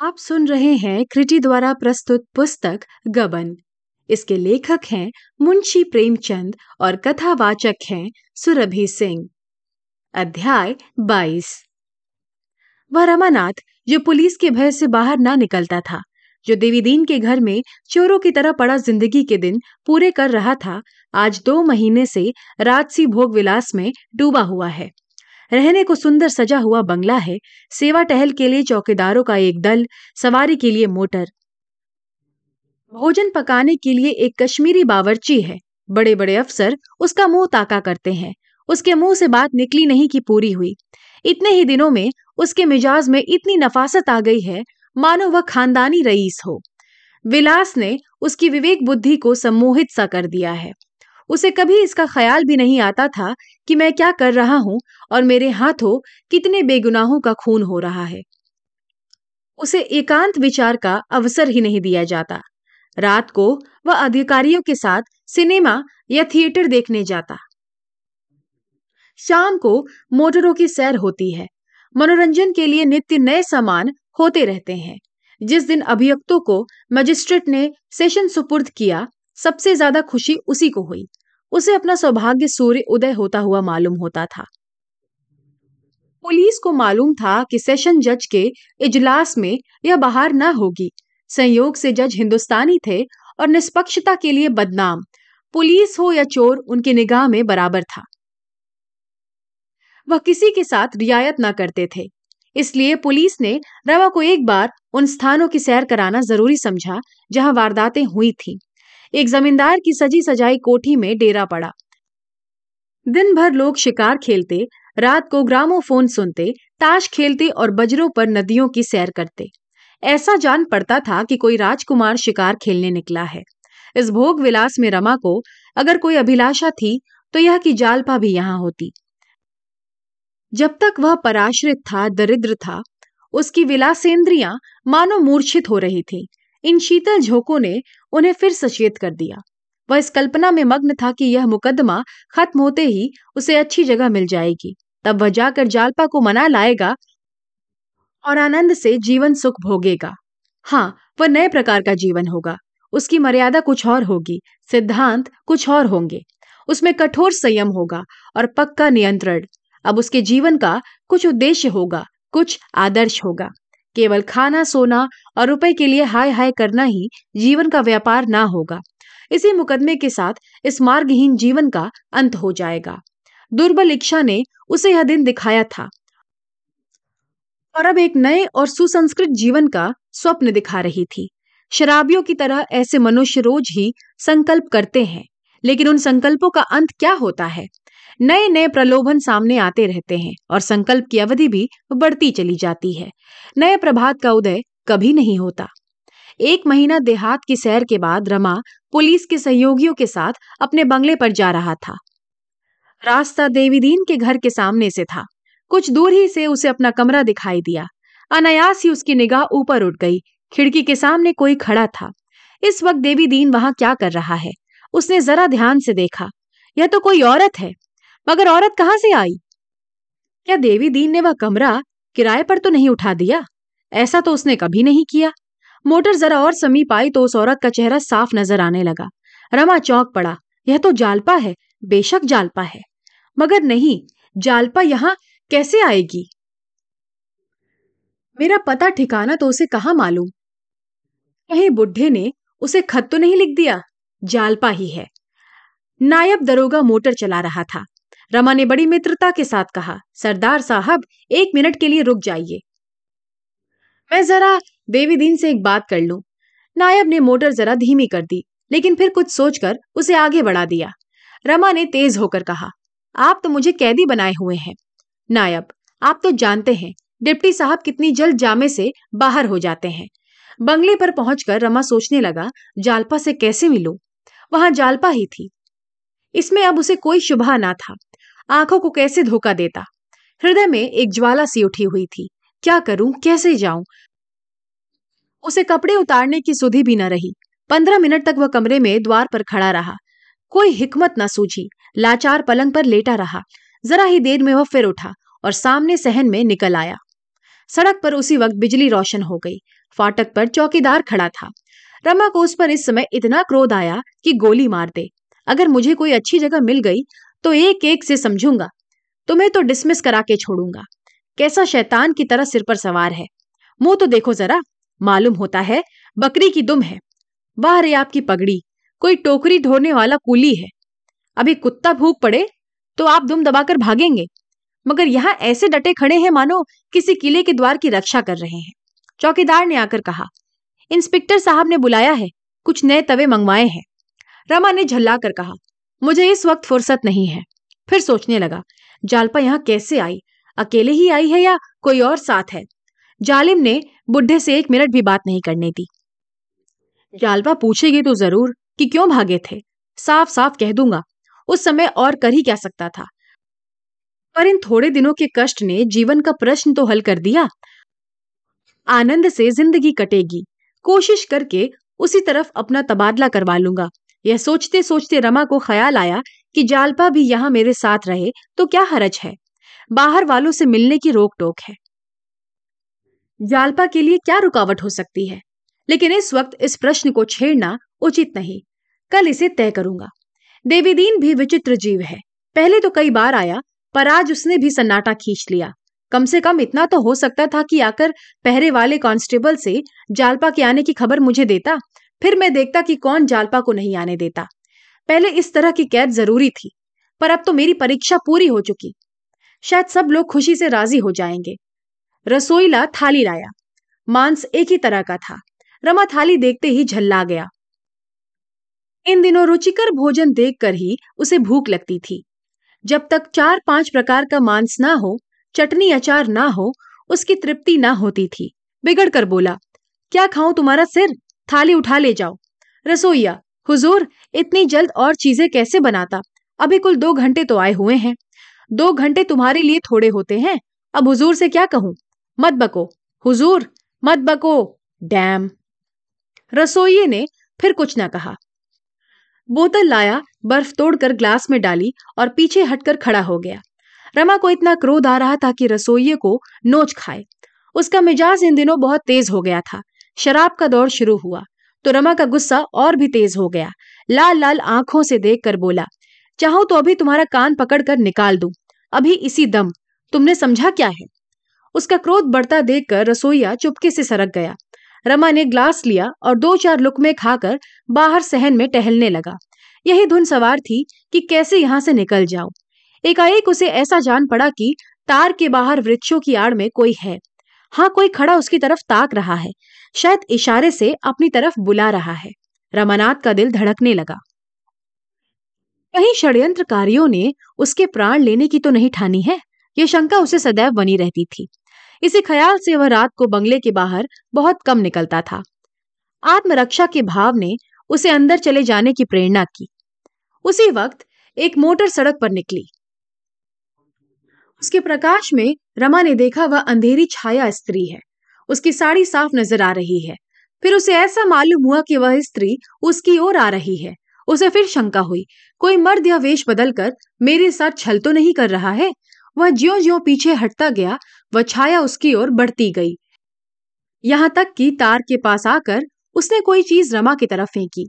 आप सुन रहे हैं क्रिटी द्वारा प्रस्तुत पुस्तक गबन। इसके लेखक हैं मुंशी प्रेमचंद और कथावाचक हैं सुरभि सिंह। अध्याय 22 वह रमानाथ, जो पुलिस के भय से बाहर ना निकलता था, जो देवीदीन के घर में चोरों की तरह पड़ा ज़िंदगी के दिन पूरे कर रहा था, आज दो महीने से राजसी भोग विलास में डूबा हुआ है। रहने को सुंदर सजा हुआ बंगला है। सेवा टहल के लिए चौकीदारों का एक दल, सवारी के लिए मोटर। भोजन पकाने के लिए एक कश्मीरी बावर्ची है। बड़े बड़े अफसर उसका मुँह ताका करते हैं। उसके मुँह से बात निकली नहीं कि पूरी हुई। इतने ही दिनों में उसके मिजाज में इतनी नफासत आ गई है, मानो वह खानदानी रईस हो। विलास ने उसकी विवेक बुद्धि को सम्मोहित सा कर दिया है। उसे कभी इसका ख्याल भी नहीं आता था कि मैं क्या कर रहा हूँ और मेरे हाथों कितने बेगुनाहों का खून हो रहा है। उसे एकांत विचार का अवसर ही नहीं दिया जाता। रात को वह अधिकारियों के साथ सिनेमा या थिएटर देखने जाता। शाम को मोटरों की सैर होती है। मनोरंजन के लिए नित्य नए सामान होते रहते हैं। जिस दिन अभियुक्तों को मजिस्ट्रेट ने सेशन सुपुर्द किया सबसे ज़्यादा खुशी उसी को हुई। उसे अपना सौभाग्य सूर्य उदय होता हुआ मालूम होता था। पुलिस को मालूम था कि सेशन जज के इजलास में यह बाहर न होगी। संयोग से जज हिंदुस्तानी थे और निष्पक्षता के लिए बदनाम। पुलिस हो या चोर, उनकी निगाह में बराबर था। वह किसी के साथ रियायत ना करते थे। इसलिए पुलिस ने रवा को एक बार उन स्थानों की सैर कराना ज़रूरी समझा, जहाँ वारदातें हुई थीं। एक जमींदार की सजी सजाई कोठी में डेरा पड़ा। दिन भर लोग शिकार खेलते, रात को ग्रामोफोन सुनते, ताश खेलते और बजरों पर नदियों की सैर करते। ऐसा जान पड़ता था कि कोई राजकुमार शिकार खेलने निकला है। इस भोग विलास में रमा को अगर कोई अभिलाषा थी तो यह कि जालपा भी यहाँ होती। जब तक वह पराश्रित था, दरिद्र था, उसकी विलासेंद्रियाँ मानो मूर्छित हो रही थी। इन शीतल झोंकों ने उन्हें फिर सचेत कर दिया। वह इस कल्पना में मग्न था कि यह मुकदमा खत्म होते ही उसे अच्छी जगह मिल जाएगी। तब वह जाकर जालपा को मना लाएगा और आनंद से जीवन सुख भोगेगा। हाँ वह नए प्रकार का जीवन होगा। उसकी मर्यादा कुछ और होगी, सिद्धांत कुछ और होंगे। उसमें कठोर संयम होगा और पक्का नियंत्रण। अब उसके जीवन का कुछ उद्देश्य होगा, कुछ आदर्श होगा। केवल खाना, सोना और रुपए के लिए हाय हाय करना ही जीवन का व्यापार ना होगा। इसी मुकदमे के साथ इस मार्गहीन जीवन का अंत हो जाएगा। दुर्बल इच्छा ने उसे यह दिन दिखाया था। और अब एक नए और सुसंस्कृत जीवन का स्वप्न दिखा रही थी। शराबियों की तरह ऐसे मनुष्य रोज ही संकल्प करते हैं, लेकिन उन संकल्पों का अंत क्या होता है? नए नए प्रलोभन सामने आते रहते हैं और संकल्प की अवधि भी बढ़ती चली जाती है। नए प्रभात का उदय कभी नहीं होता। एक महीना देहात की सैर के बाद रमा पुलिस के सहयोगियों के साथ अपने बंगले पर जा रहा था। रास्ता देवीदीन के घर के सामने से था। कुछ दूर ही से उसे अपना कमरा दिखाई दिया। अनायास ही उसकी निगाह ऊपर उठ गई। खिड़की के सामने कोई खड़ा था। इस वक्त देवी दीन वहाँ क्या कर रहा है? उसने जरा ध्यान से देखा। यह तो कोई औरत है। मगर औरत कहाँ से आई? क्या देवी दीन ने वह कमरा किराए पर तो नहीं उठा दिया? ऐसा तो उसने कभी नहीं किया। मोटर जरा और समीप आई तो उस औरत का चेहरा साफ़ नज़र आने लगा। रमा चौंक पड़ा। यह तो जालपा है, बेशक जालपा है। मगर नहीं, जालपा यहाँ कैसे आएगी? मेरा पता ठिकाना तो उसे कहा मालूम? कहीं बुढ़े ने उसे खत तो नहीं लिख दिया? जालपा ही है। नायब दरोगा मोटर चला रहा था। रमा ने बड़ी मित्रता के साथ कहा, सरदार साहब, एक मिनट के लिए रुक जाइए। मैं जरा देवी दीन से एक बात कर लूँ। नायब ने मोटर जरा धीमी कर दी, लेकिन फिर कुछ सोचकर उसे आगे बढ़ा दिया। रमा ने तेज होकर कहा, आप तो मुझे कैदी बनाए हुए हैं। नायब, आप तो जानते हैं, डिप्टी साहब कितनी जल्द जामे से बाहर हो जाते हैं। बंगले पर पहुंचकर रमा सोचने लगा, जालपा से कैसे मिलूं? वहाँ जालपा ही थी। इसमें अब उसे कोई शुभा ना था। आँखों को कैसे धोखा देता। हृदय में एक ज्वाला सी उठी हुई थी। क्या करूँ? कैसे जाऊँ? उसे कपड़े उतारने की सुधि भी न रही। पंद्रह मिनट तक वह कमरे में द्वार पर खड़ा रहा। कोई हिकमत न सूझी। लाचार पलंग पर लेटा रहा। जरा ही देर में वह फिर उठा और सामने सहन में निकल आया। सड़क पर उसी वक्त बिजली रोशन हो गई। फाटक पर चौकीदार खड़ा था। रमा को उस पर इस समय इतना क्रोध आया कि गोली मार दे। अगर मुझे कोई अच्छी जगह मिल गई तो एक एक से समझूँगा। तुम्हें तो डिसमिस करा के छोड़ूँगा। कैसा शैतान की तरह सिर पर सवार है। मुँह तो देखो जरा, मालूम होता है, बकरी की दुम है। वाह रे आपकी पगड़ी, कोई टोकरी ढोने वाला कूली है। अभी कुत्ता भूख पड़े तो आप दुम दबाकर भागेंगे। मगर यहाँ ऐसे डटे खड़े हैं मानो, किसी किले के द्वार की रक्षा कर रहे हैं। चौकीदार ने आकर कहा, इंस्पेक्टर साहब ने बुलाया है, कुछ नए तवे मंगवाए हैं। रमा ने झल्ला कर कहा मुझे इस वक्त फुर्सत नहीं है। फिर सोचने लगा, जालपा यहाँ कैसे आई? अकेले ही आई है या कोई और साथ है? जालिम ने बुढ़े से एक मिनट भी बात नहीं करने दी। जालपा पूछेगी तो ज़रूर कि क्यों भागे थे? साफ़ साफ़ कह दूँगा, उस समय और कर ही क्या सकता था? पर इन थोड़े दिनों के कष्ट ने जीवन का प्रश्न तो हल कर दिया। आनंद से ज़िंदगी कटेगी। कोशिश करके उसी तरफ़ अपना तबादला करवा लूँगा। यह सोचते सोचते रमा को ख्याल आया कि जालपा भी यहाँ मेरे साथ रहे तो क्या हरज है? बाहर वालों से मिलने की रोक टोक है। जालपा के लिए क्या रुकावट हो सकती है? लेकिन इस वक्त इस प्रश्न को छेड़ना उचित नहीं। कल इसे तय करूँगा। देवीदीन भी विचित्र जीव है। पहले तो कई बार आया, पर आज उसने भी सन्नाटा खींच लिया। कम से कम इतना तो हो सकता था कि आकर पहरे वाले कांस्टेबल से जालपा के आने की खबर मुझे देता। फिर मैं देखता कि कौन जालपा को नहीं आने देता। पहले इस तरह की कैद ज़रूरी थी, पर अब तो मेरी परीक्षा पूरी हो चुकी। शायद सब लोग खुशी से राज़ी हो जाएँगे। रसोईला थाली लाया। मांस एक ही तरह का था। रमा थाली देखते ही झल्ला गया। इन दिनों रुचिकर भोजन देखकर ही उसे भूख लगती थी। जब तक चार पाँच प्रकार का मांस ना हो, चटनी अचार ना हो, उसकी तृप्ति ना होती थी। बिगड़ कर बोला, क्या खाऊं तुम्हारा सिर? थाली उठा ले जाओ। रसोईया, हुजूर, इतनी जल्द और चीज़ें कैसे बनाता? अभी कुल दो घंटे तो आए हुए हैं। दो घंटे तुम्हारे लिए थोड़े होते हैं। अब हुजूर से क्या कहूँ? मत बको। हुजूर, मत बको। डैम। रसोइये ने फिर कुछ ना कहा। बोतल लाया, बर्फ़ तोड़कर ग्लास में डाली और पीछे हटकर खड़ा हो गया। रमा को इतना क्रोध आ रहा था कि रसोइये को नोच खाए। उसका मिजाज इन दिनों बहुत तेज हो गया था। शराब का दौर शुरू हुआ। तो रमा का गुस्सा और भी तेज हो गया। लाल लाल आँखों से देखकर बोला, चाहो तो अभी तुम्हारा कान पकड़कर निकाल दूँ। अभी इसी दम। तुमने समझा क्या है? उसका क्रोध बढ़ता देखकर रसोईया चुपके से सरक गया। रमा ने ग्लास लिया और दो चार लुकमे खाकर बाहर सहन में टहलने लगा। यही धुन सवार थी कि कैसे यहाँ से निकल जाओ एकाएक उसे ऐसा जान पड़ा कि तार के बाहर वृक्षों की आड़ में कोई है। हाँ कोई खड़ा उसकी तरफ़ ताक रहा है। शायद इशारे से अपनी तरफ़ बुला रहा है। रमानाथ का दिल धड़कने लगा। कहीं षड्यंत्रकारियों ने उसके प्राण लेने की तो नहीं ठानी है? यह शंका उसे सदैव बनी रहती थी। इसी ख्याल से वह रात को बंगले के बाहर बहुत कम निकलता था। आत्मरक्षा के भाव ने उसे अंदर चले जाने की प्रेरणा की। उसी वक्त एक मोटर सड़क पर निकली। उसके प्रकाश में रमा ने देखा वह अंधेरी छाया स्त्री है। उसकी साड़ी साफ़ नज़र आ रही है। फिर उसे ऐसा मालूम हुआ कि वह स्त्री उसकी ओर आ रही है। उसे फिर शंका हुई, कोई मर्द या वेश बदलकर मेरे साथ छल तो नहीं कर रहा है? वह ज्यो ज्यो पीछे हटता गया, वह छाया उसकी ओर बढ़ती गई। यहाँ तक कि तार के पास आकर उसने कोई चीज़ रमा की तरफ़ फेंकी।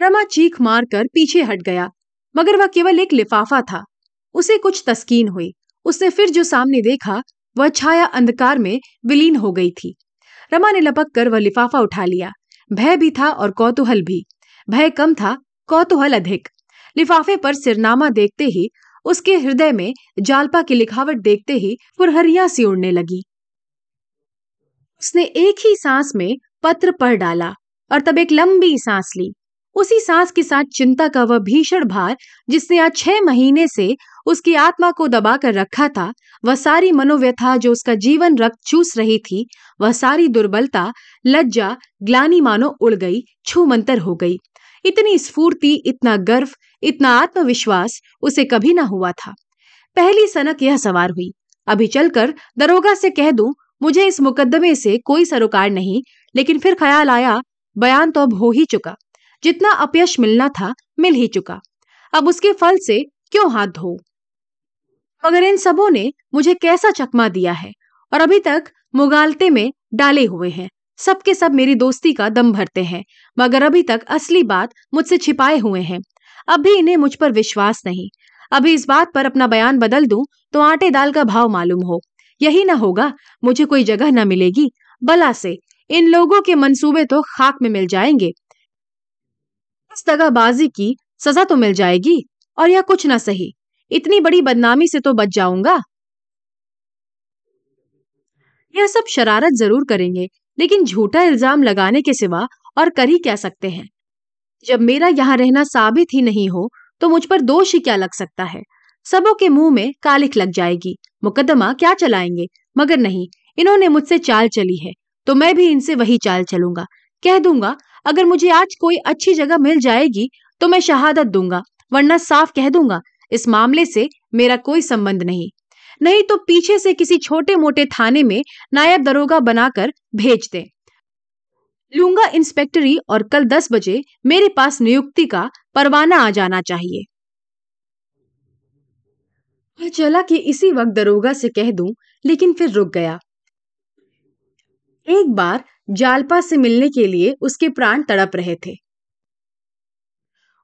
रमा चीख मारकर पीछे हट गया, मगर वह केवल एक लिफाफा था। उसे कुछ तस्कीन हुई। उसने फिर जो सामने देखा, वह छाया अंधकार में विलीन हो गई थी। रमा ने लपक कर वह लिफाफा उठा लिया। भय भी था और कौतूहल भी। भय कम था, कौतूहल अधिक। लिफाफे पर सिरनामा देखते ही, उसके हृदय में जालपा की लिखावट देखते ही फुरहरिया सी उड़ने लगी। उसने एक ही सांस में पत्र पढ़ डाला और तब एक लंबी सांस ली। उसी सांस के साथ चिंता का वह भीषण भार, जिसने आज छह महीने से उसकी आत्मा को दबाकर रखा था, वह सारी मनोव्यथा जो उसका जीवन रक्त चूस रही थी, वह सारी दुर्बलता, लज्जा, ग्लानी मानो उड़ गई, छूमंतर हो गई। इतनी स्फूर्ति, इतना गर्व, इतना आत्मविश्वास उसे कभी ना हुआ था। पहली सनक यह सवार हुई, अभी चलकर दरोगा से कह दूँ, मुझे इस मुकदमे से कोई सरोकार नहीं, लेकिन फिर ख्याल आया, बयान तो अब हो ही चुका। जितना अपयश मिलना था, मिल ही चुका। अब उसके फल से क्यों हाथ धो मगर इन सबों ने मुझे कैसा चकमा दिया है और अभी तक मुगालते में डाले हुए हैं। सबके सब मेरी दोस्ती का दम भरते हैं, मगर अभी तक असली बात मुझसे छिपाए हुए हैं। अब भी इन्हें मुझ पर विश्वास नहीं। अभी इस बात पर अपना बयान बदल दूँ तो आटे दाल का भाव मालूम हो। यही ना होगा, मुझे कोई जगह न मिलेगी। बला से, इन लोगों के मंसूबे तो खाक में मिल जाएँगे। इस दगाबाजी की सजा तो मिल जाएगी, और यह कुछ ना सही। इतनी बड़ी बदनामी से तो बच जाऊँगा। यह सब शरारत ज़रूर करेंगे, लेकिन झूठा इल्ज़ाम लगाने के सिवा और कर ही क्या सकते हैं? जब मेरा यहाँ रहना साबित ही नहीं हो तो मुझ पर दोष ही क्या लग सकता है? सबों के मुँह में कालिख लग जाएगी। मुकदमा क्या चलाएँगे? मगर नहीं, इन्होंने मुझसे चाल चली है तो मैं भी इनसे वही चाल चलूँगा। कह दूँगा, अगर मुझे आज कोई अच्छी जगह मिल जाएगी तो मैं शहादत दूँगा, वरना साफ़ कह दूँगा इस मामले से मेरा कोई संबंध नहीं। नहीं तो पीछे से किसी छोटे मोटे थाने में नायब दरोगा बनाकर भेज दे। लूँगा इंस्पेक्टरी और कल दस बजे मेरे पास नियुक्ति का परवाना आ जाना चाहिए। चला कि इसी वक्त दरोगा से कह दूँ, लेकिन फिर रुक गया। एक बार जालपा से मिलने के लिए उसके प्राण तड़प रहे थे।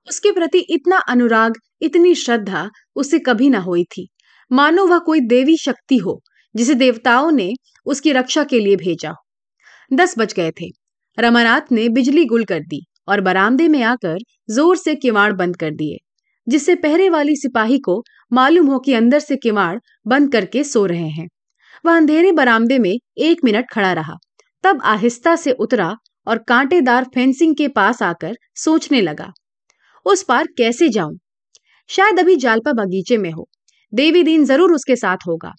उसके प्रति इतना अनुराग, इतनी श्रद्धा उसे कभी ना हुई थी। मानो वह कोई देवी शक्ति हो, जिसे देवताओं ने उसकी रक्षा के लिए भेजा हो। दस बज गए थे। रमानाथ ने बिजली गुल कर दी और बरामदे में आकर ज़ोर से किवाड़ बंद कर दिए, जिससे पहरे वाली सिपाही को मालूम हो कि अंदर से किवाड़ बंद करके सो रहे हैं। वह अंधेरे बरामदे में एक मिनट खड़ा रहा, तब आहिस्ता से उतरा और कांटेदार फेंसिंग के पास आकर सोचने लगा। उस पार कैसे जाऊँ? शायद अभी जालपा बगीचे में हो। देवी दीन ज़रूर उसके साथ होगा।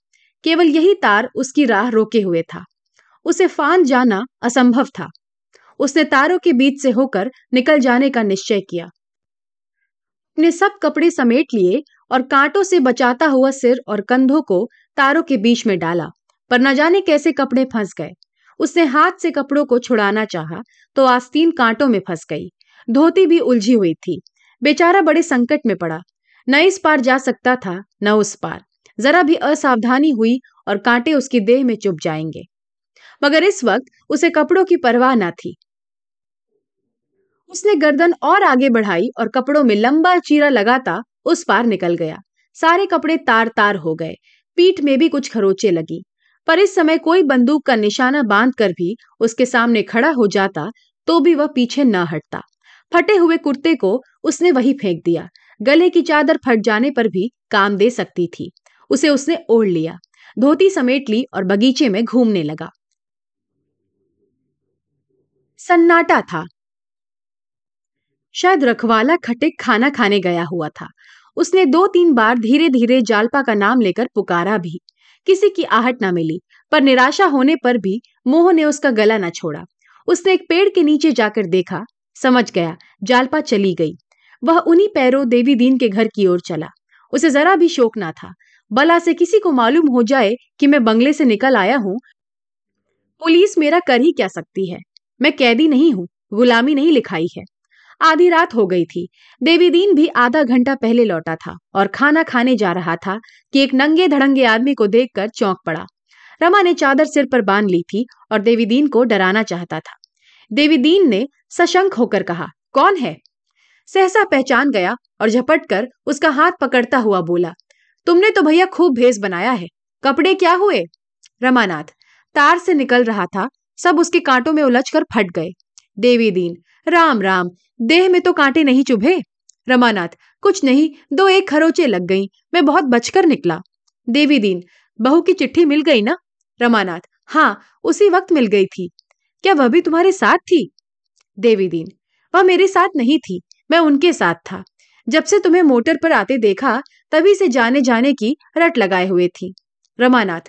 केवल यही तार उसकी राह रोके हुए था। उसे फान जाना असंभव था। उसने तारों के बीच से होकर निकल जाने का निश्चय किया। अपने सब कपड़े समेट लिए और कांटों से बचाता हुआ सिर और कंधों को तारों के बीच में डाला, पर न जाने कैसे कपड़े फंस गए। उसने हाथ से कपड़ों को छुड़ाना चाहा तो आस्तीन कांटों में फंस गई। धोती भी उलझी हुई थी। बेचारा बड़े संकट में पड़ा। न इस पार जा सकता था, न उस पार। जरा भी असावधानी हुई और कांटे उसकी देह में चुप जाएँगे। मगर इस वक्त उसे कपड़ों की परवाह न थी। उसने गर्दन और आगे बढ़ाई और कपड़ों में लंबा चीरा लगाता उस पार निकल गया। सारे कपड़े तार तार हो गए। पीठ में भी कुछ खरोचे लगी। पर इस समय कोई बंदूक का निशाना बाँध कर भी उसके सामने खड़ा हो जाता तो भी वह पीछे न हटता। फटे हुए कुर्ते को उसने वही फेंक दिया। गले की चादर फट जाने पर भी काम दे सकती थी। उसे उसने ओढ़ लिया। धोती समेट ली और बगीचे में घूमने लगा। सन्नाटा था। शायद रखवाला खटिक खाना खाने गया हुआ था। उसने दो तीन बार धीरे धीरे जालपा का नाम लेकर पुकारा भी। किसी की आहट ना मिली, पर निराशा होने पर भी मोह ने उसका गला न छोड़ा। उसने एक पेड़ के नीचे जाकर देखा, समझ गया, जालपा चली गई। वह उन्हीं पैरों देवी दीन के घर की ओर चला। उसे जरा भी शोक ना था। बला से किसी को मालूम हो जाए कि मैं बंगले से निकल आया हूँ, पुलिस मेरा कर ही क्या सकती है? मैं कैदी नहीं हूँ, गुलामी नहीं लिखाई है। आधी रात हो गई थी। देवी दीन भी आधा घंटा पहले लौटा था और खाना खाने जा रहा था कि एक नंगे धड़ंगे आदमी को देखकर चौंक पड़ा। रमा ने चादर सिर पर बाँध ली थी और देवी दीन को डराना चाहता था। देवी दीन ने सशंक होकर कहा, कौन है? सहसा पहचान गया और झपट कर उसका हाथ पकड़ता हुआ बोला, तुमने तो भैया खूब भेस बनाया है। कपड़े क्या हुए? रमानाथ, तार से निकल रहा था, सब उसके कांटों में उलझ कर फट गए। देवी दीन, राम राम, देह में तो कांटे नहीं चुभे। रमानाथ, कुछ नहीं, दो एक खरोचे लग गई, मैं बहुत बचकर निकला। देवी दीन, बहू की चिट्ठी मिल गई ना? रमानाथ हाँ उसी वक्त मिल गई थी। क्या वह भी तुम्हारे साथ थी? देवी दीन, वह मेरे साथ नहीं थी। मैं उनके साथ था। जब से तुम्हें मोटर पर आते देखा, तभी से जाने जाने की रट लगाए हुए थी। रमानाथ,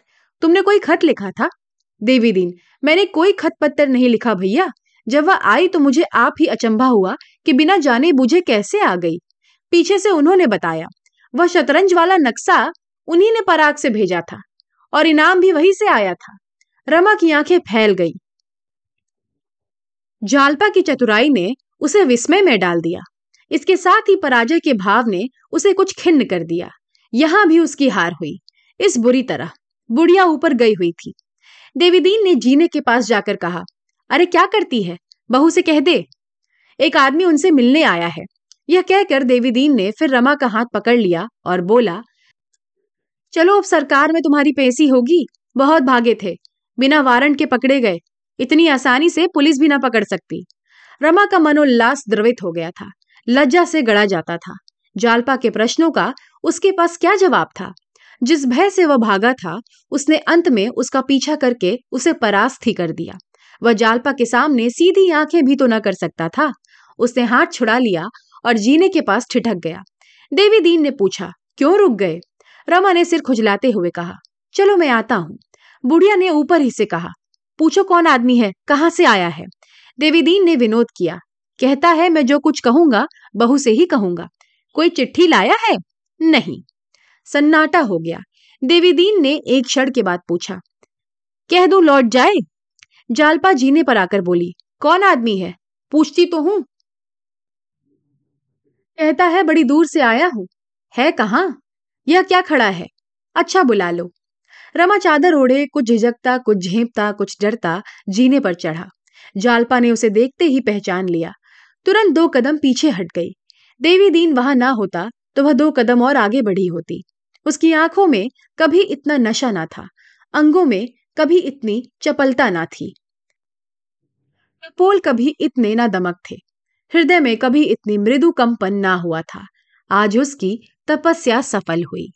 तुमने कोई खत लिखा था? देवी दीन, मैंने कोई खत पत्तर नहीं लिखा भैया। जब वह आई तो मुझे आप ही अचंभा हुआ कि बिना जाने बुझे कैसे आ गई। पीछे से उन्होंने बताया, वह शतरंज वाला नक्शा उन्हीं ने पराग से भेजा था और इनाम भी वहीं से आया था। रमा की आँखें फैल गई। जालपा की चतुराई ने उसे विस्मय में डाल दिया। इसके साथ ही पराजय के भाव ने उसे कुछ खिन्न कर दिया। यहाँ भी उसकी हार हुई। इस बुरी तरह। बुढ़िया ऊपर गई हुई थी। देवीदीन ने जीने के पास जाकर कहा, अरे, क्या करती है? बहू से कह दे। एक आदमी उनसे मिलने आया है। यह कहकर देवीदीन ने फिर रमा का हाथ पकड़ लिया और बोला, चलो, अब सरकार में तुम्हारी पेशी होगी। बहुत भागे थे। बिना वारंट के पकड़े गए। इतनी आसानी से पुलिस भी ना पकड़ सकती। रमा का मनोल्लास द्रवित हो गया था। लज्जा से गड़ा जाता था। जालपा के प्रश्नों का उसके पास क्या जवाब था? जिस भय से वह भागा था, उसने अंत में उसका पीछा करके उसे परास्त ही कर दिया। वह जालपा के सामने सीधी आँखें भी तो न कर सकता था। उसने हाथ छुड़ा लिया और जीने के पास ठिठक गया। देवी दीन ने पूछा, क्यों रुक गए? रमा ने सिर खुजलाते हुए कहा, चलो मैं आता हूँ। बुढ़िया ने ऊपर ही से कहा, पूछो कौन आदमी है? कहाँ से आया है? देवीदीन ने विनोद किया, कहता है, मैं जो कुछ कहूँगा, बहू से ही कहूँगा। कोई चिट्ठी लाया है? नहीं। सन्नाटा हो गया। देवीदीन ने एक क्षण के बाद पूछा, कह दू, लौट जाए? जालपा जीने पर आकर बोली, कौन आदमी है? पूछती तो हूँ। कहता है, बड़ी दूर से आया हूँ। है कहा? यह क्या खड़ा है? अच्छा बुला लो। रमा चादर ओढ़े, कुछ झिझकता, कुछ झेपता, कुछ डरता, जीने पर चढ़ा। जालपा ने उसे देखते ही पहचान लिया। तुरंत दो कदम पीछे हट गई। देवी दीन वहाँ ना होता तो वह दो कदम और आगे बढ़ी होती। उसकी आँखों में कभी इतना नशा ना था, अंगों में कभी इतनी चपलता ना थी। पोल कभी इतने ना दमक थे। हृदय में कभी इतनी मृदु कंपन ना हुआ था। आज उसकी तपस्या सफल हुई।